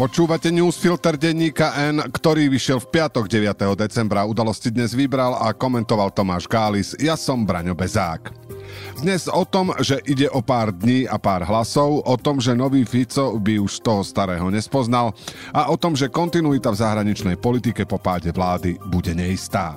Počúvate newsfilter denníka N, ktorý vyšiel v piatok 9. decembra. Udalosti dnes vybral a komentoval Tomáš Gális. Ja som Braňo Bezák. Dnes o tom, že ide o pár dní a pár hlasov, o tom, že nový Fico by už toho starého nespoznal a o tom, že kontinuita v zahraničnej politike po páde vlády bude neistá.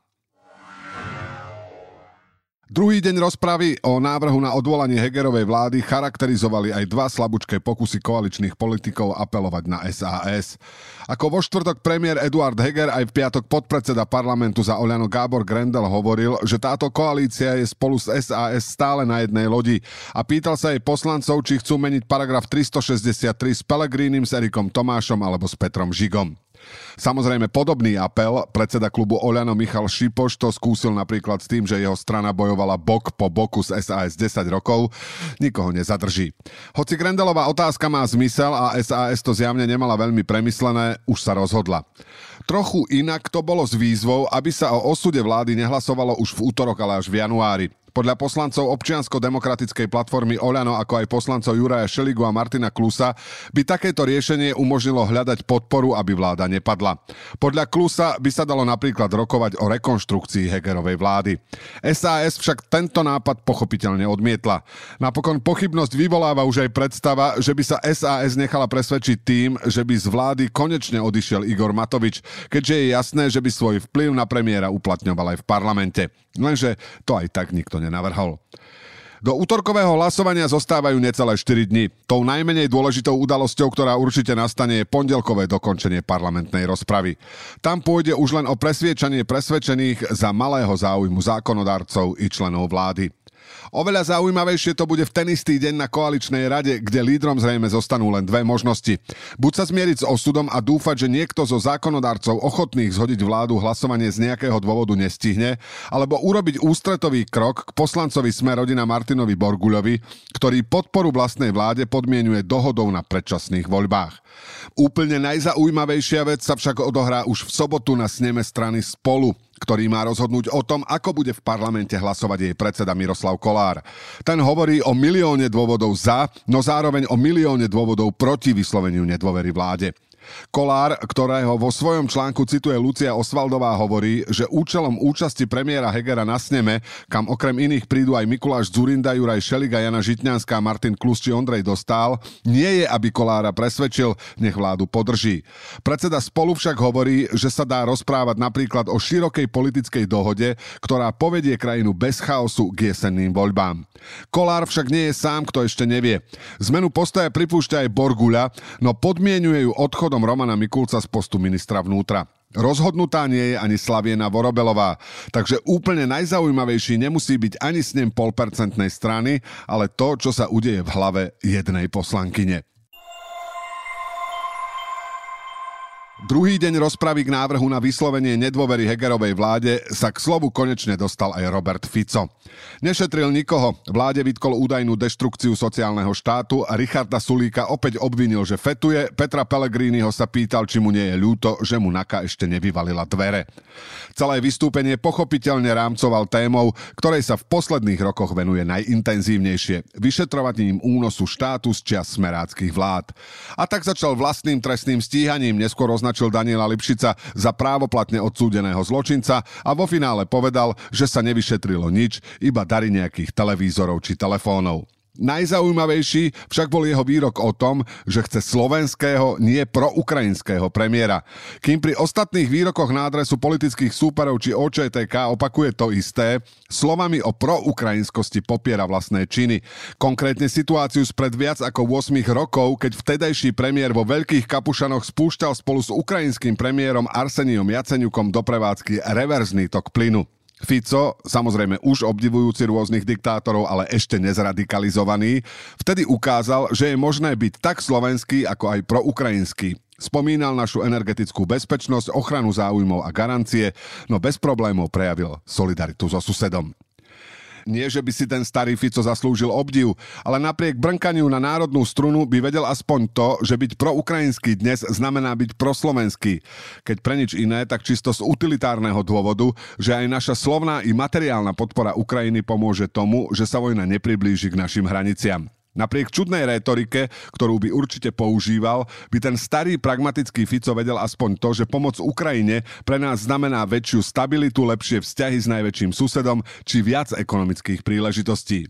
Druhý deň rozpravy o návrhu na odvolanie Hegerovej vlády charakterizovali aj dva slabúčké pokusy koaličných politikov apelovať na SAS. Ako vo štvrtok premiér Eduard Heger aj v piatok podpredseda parlamentu za Oľano Gábor Grendel hovoril, že táto koalícia je spolu s SAS stále na jednej lodi a pýtal sa jej poslancov, či chcú meniť paragraf 363 s Pelegrínim, s Erikom Tomášom alebo s Petrom Žigom. Samozrejme podobný apel predseda klubu Oľano Michal Šipoš to skúsil napríklad s tým, že jeho strana bojovala bok po boku s SAS 10 rokov. Nikoho nezadrží. Hoci Grendelová otázka má zmysel a SAS to zjavne nemala veľmi premyslené, už sa rozhodla. Trochu inak to bolo s výzvou, aby sa o osude vlády nehlasovalo už v útorok, ale až v januári. Podľa poslancov občiansko-demokratickej platformy Oľano, ako aj poslancov Juraja Šeligu a Martina Klusa, by takéto riešenie umožnilo hľadať podporu, aby vláda nepadla. Podľa Klusa by sa dalo napríklad rokovať o rekonštrukcii Hegerovej vlády. SAS však tento nápad pochopiteľne odmietla. Napokon pochybnosť vyvoláva už aj predstava, že by sa SAS nechala presvedčiť tým, že by z vlády konečne odišiel Igor Matovič, keďže je jasné, že by svoj vplyv na premiéra uplatňoval aj v parlamente. Lenže to aj tak nikto nenavrhol. Do útorkového hlasovania zostávajú necelé 4 dni. Tou najmenej dôležitou udalosťou, ktorá určite nastane, je pondelkové dokončenie parlamentnej rozpravy. Tam pôjde už len o presviečanie presvedčených za malého záujmu zákonodarcov i členov vlády. Oveľa zaujímavejšie to bude v ten istý deň na koaličnej rade, kde lídrom zrejme zostanú len dve možnosti. Buď sa zmieriť s osudom a dúfať, že niekto zo zákonodarcov ochotných zhodiť vládu hlasovanie z nejakého dôvodu nestihne, alebo urobiť ústretový krok k poslancovi Sme rodina Martinovi Borguľovi, ktorý podporu vlastnej vláde podmienuje dohodou na predčasných voľbách. Úplne najzaujímavejšia vec sa však odohrá už v sobotu na sneme strany Spolu ktorý má rozhodnúť o tom, ako bude v parlamente hlasovať jej predseda Miroslav Kolár. Ten hovorí o milióne dôvodov za, no zároveň o milióne dôvodov proti vysloveniu nedôvery vláde. Kolár, ktorého vo svojom článku cituje Lucia Osvaldová, hovorí, že účelom účasti premiéra Hegera na sneme, kam okrem iných prídu aj Mikuláš Zurinda, Juraj Šeliga, Jana Žitňanská, Martin Klus či Ondrej Dostál, nie je, aby Kolára presvedčil, nech vládu podrží. Predseda spolu však hovorí, že sa dá rozprávať napríklad o širokej politickej dohode, ktorá povedie krajinu bez chaosu k jesenným voľbám. Kolár však nie je sám, kto ešte nevie. Zmenu postoja pripúšťa aj Borguľa, no podmienuje ju odchodom odchodom Romana Mikulca z postu ministra vnútra. Rozhodnutá nie je ani Slaviena Vorobelová, takže úplne najzaujímavejší nemusí byť ani s ním polpercentnej strany, ale to, čo sa udeje v hlave jednej poslankyne. Druhý deň rozpravy k návrhu na vyslovenie nedôvery Hegerovej vláde sa k slovu konečne dostal aj Robert Fico. Nešetril nikoho, vláde vytkol údajnú deštrukciu sociálneho štátu a Richarda Sulíka opäť obvinil, že fetuje, Petra Pellegriniho sa pýtal, či mu nie je ľúto, že mu Naka ešte nevyvalila dvere. Celé vystúpenie pochopiteľne rámcoval témou, ktorej sa v posledných rokoch venuje najintenzívnejšie, vyšetrovaním únosu štátu z čias smeráckých vlád. A tak začal vlastným trestným stíhaním, neskôr označil označil Daniela Lipšica za právoplatne odsúdeného zločinca a vo finále povedal, že sa nevyšetrilo nič, iba dary nejakých televízorov či telefónov. Najzaujímavejší však bol jeho výrok o tom, že chce slovenského, nie proukrajinského premiéra. Kým pri ostatných výrokoch na adresu politických súperov či OČTK opakuje to isté, slovami o proukrajinskosti popiera vlastné činy. Konkrétne situáciu spred viac ako 8 rokov, keď vtedajší premiér vo Veľkých Kapušanoch spúšťal spolu s ukrajinským premiérom Arseniom Jaceňukom do prevádzky reverzný tok plynu. Fico, samozrejme už obdivujúci rôznych diktátorov, ale ešte nezradikalizovaný, vtedy ukázal, že je možné byť tak slovenský, ako aj proukrajinský. Spomínal našu energetickú bezpečnosť, ochranu záujmov a garancie, no bez problémov prejavil solidaritu so susedom. Nie, že by si ten starý Fico zaslúžil obdiv, ale napriek brnkaniu na národnú strunu by vedel aspoň to, že byť proukrajinský dnes znamená byť proslovenský. Keď pre nič iné, tak čisto z utilitárneho dôvodu, že aj naša slovná i materiálna podpora Ukrajiny pomôže tomu, že sa vojna nepriblíži k našim hraniciam. Napriek čudnej rétorike, ktorú by určite používal, by ten starý pragmatický Fico vedel aspoň to, že pomoc Ukrajine pre nás znamená väčšiu stabilitu, lepšie vzťahy s najväčším susedom či viac ekonomických príležitostí.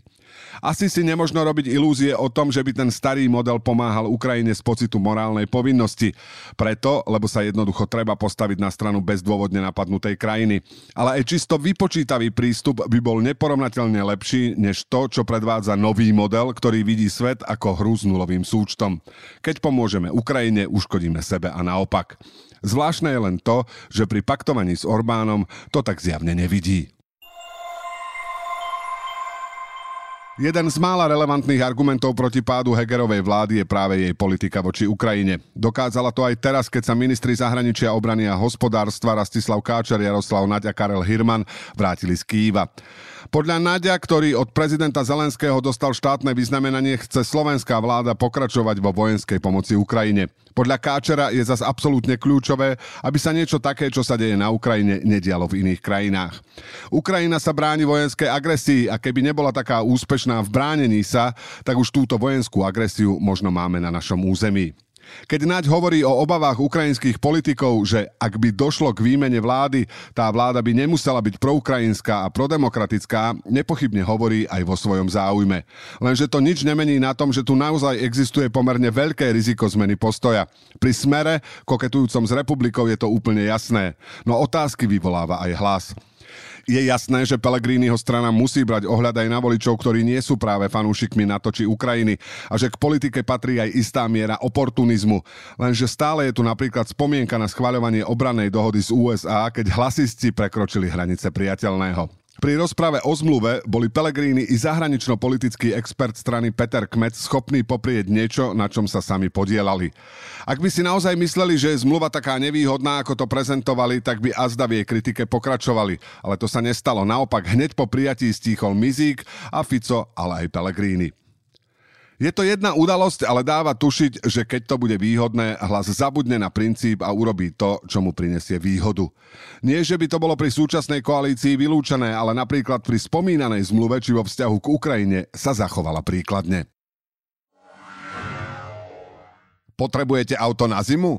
Asi si nemožno robiť ilúzie o tom, že by ten starý model pomáhal Ukrajine z pocitu morálnej povinnosti. Preto, lebo sa jednoducho treba postaviť na stranu bezdôvodne napadnutej krajiny. Ale aj čisto vypočítavý prístup by bol neporovnateľne lepší než to, čo predvádza nový model, ktorý vidí svet ako hru s nulovým súčtom. Keď pomôžeme Ukrajine, uškodíme sebe a naopak. Zvláštne je len to, že pri paktovaní s Orbánom to tak zjavne nevidí. Jeden z mála relevantných argumentov proti pádu Hegerovej vlády je práve jej politika voči Ukrajine. Dokázala to aj teraz, keď sa ministri zahraničia obrany a hospodárstva Rastislav Káčer, Jaroslav Naď a Karel Hirman vrátili z Kýva. Podľa Nadia, ktorý od prezidenta Zelenského dostal štátne vyznamenanie, chce slovenská vláda pokračovať vo vojenskej pomoci Ukrajine. Podľa Káčera je zas absolútne kľúčové, aby sa niečo také, čo sa deje na Ukrajine, nedialo v iných krajinách. Ukrajina sa bráni vojenskej agresii a keby nebola taká úspešná v bránení sa, tak už túto vojenskú agresiu možno máme na našom území. Keď Naď hovorí o obavách ukrajinských politikov, že ak by došlo k výmene vlády, tá vláda by nemusela byť proukrajinská a prodemokratická, nepochybne hovorí aj vo svojom záujme. Lenže to nič nemení na tom, že tu naozaj existuje pomerne veľké riziko zmeny postoja. Pri smere, koketujúcom s republikou, je to úplne jasné. No otázky vyvoláva aj hlas. Je jasné, že Pellegriniho strana musí brať ohľad aj na voličov, ktorí nie sú práve fanúšikmi NATO či Ukrajiny a že k politike patrí aj istá miera oportunizmu. Lenže stále je tu napríklad spomienka na schváľovanie obranej dohody z USA, keď hlasistci prekročili hranice priateľného. Pri rozprave o zmluve boli Pelegrini i zahranično-politický expert strany Peter Kmet schopný poprieť niečo, na čom sa sami podielali. Ak by si naozaj mysleli, že je zmluva taká nevýhodná, ako to prezentovali, tak by azda v jej kritike pokračovali. Ale to sa nestalo. Naopak hneď po prijatí stíchol Mizík a Fico, ale aj Pelegrini. Je to jedna udalosť, ale dáva tušiť, že keď to bude výhodné, hlas zabudne na princíp a urobí to, čo mu prinesie výhodu. Nie, že by to bolo pri súčasnej koalícii vylúčené, ale napríklad pri spomínanej zmluve či vo vzťahu k Ukrajine sa zachovala príkladne. Potrebujete auto na zimu?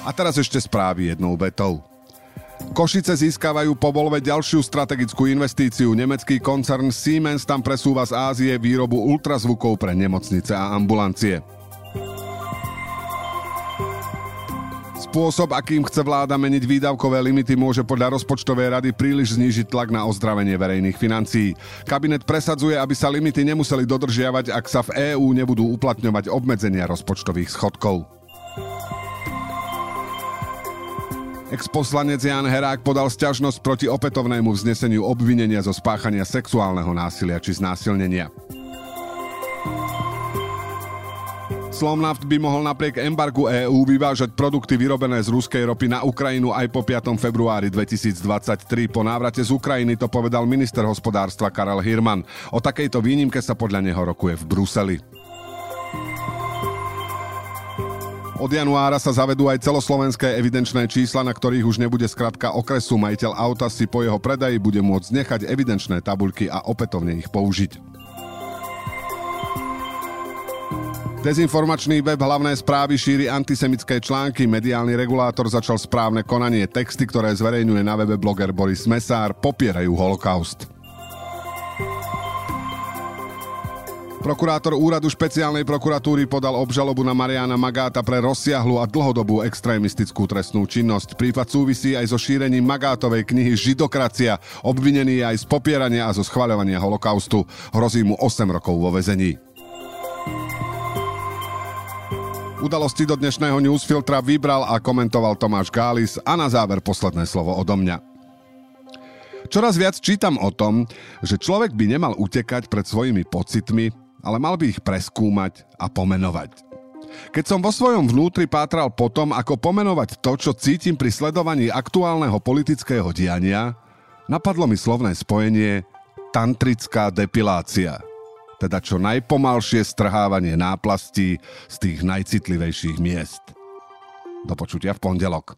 A teraz ešte správy jednou vetou. Košice získavajú po Volve ďalšiu strategickú investíciu. Nemecký koncern Siemens tam presúva z Ázie výrobu ultrazvukov pre nemocnice a ambulancie. Spôsob, akým chce vláda meniť výdavkové limity, môže podľa rozpočtovej rady príliš znížiť tlak na ozdravenie verejných financií. Kabinet presadzuje, aby sa limity nemuseli dodržiavať, ak sa v EÚ nebudú uplatňovať obmedzenia rozpočtových schodkov. Ex-poslanec Jan Herák podal sťažnosť proti opätovnému vzneseniu obvinenia zo spáchania sexuálneho násilia či znásilnenia. Slomnaft by mohol napriek embargu EÚ vyvážať produkty vyrobené z ruskej ropy na Ukrajinu aj po 5. februári 2023. Po návrate z Ukrajiny to povedal minister hospodárstva Karel Hirman. O takejto výnimke sa podľa neho rokuje v Bruseli. Od januára sa zavedú aj celoslovenské evidenčné čísla, na ktorých už nebude skratka okresu. Majiteľ auta si po jeho predaji bude môcť nechať evidenčné tabuľky a opätovne ich použiť. Dezinformačný web hlavné správy šíri antisemické články, mediálny regulátor začal správne konanie. Texty, ktoré zverejňuje na webe bloger Boris Mesár, popierajú holokaust. Prokurátor úradu špeciálnej prokuratúry podal obžalobu na Mariana Magáta pre rozsiahlu a dlhodobú extrémistickú trestnú činnosť. Prípad súvisí aj so šírením Magátovej knihy Židokracia, obvinený aj z popierania a zo schvaľovania holokaustu. Hrozí mu 8 rokov vo vezení. Udalosti do dnešného newsfiltra vybral a komentoval Tomáš Gális a na záver posledné slovo odo mňa. Čoraz viac čítam o tom, že človek by nemal utekať pred svojimi pocitmi, ale mal by ich preskúmať a pomenovať. Keď som vo svojom vnútri pátral potom, ako pomenovať to, čo cítim pri sledovaní aktuálneho politického diania, napadlo mi slovné spojenie tantrická depilácia – teda čo najpomalšie strhávanie náplastí z tých najcitlivejších miest. Do počutia v pondelok.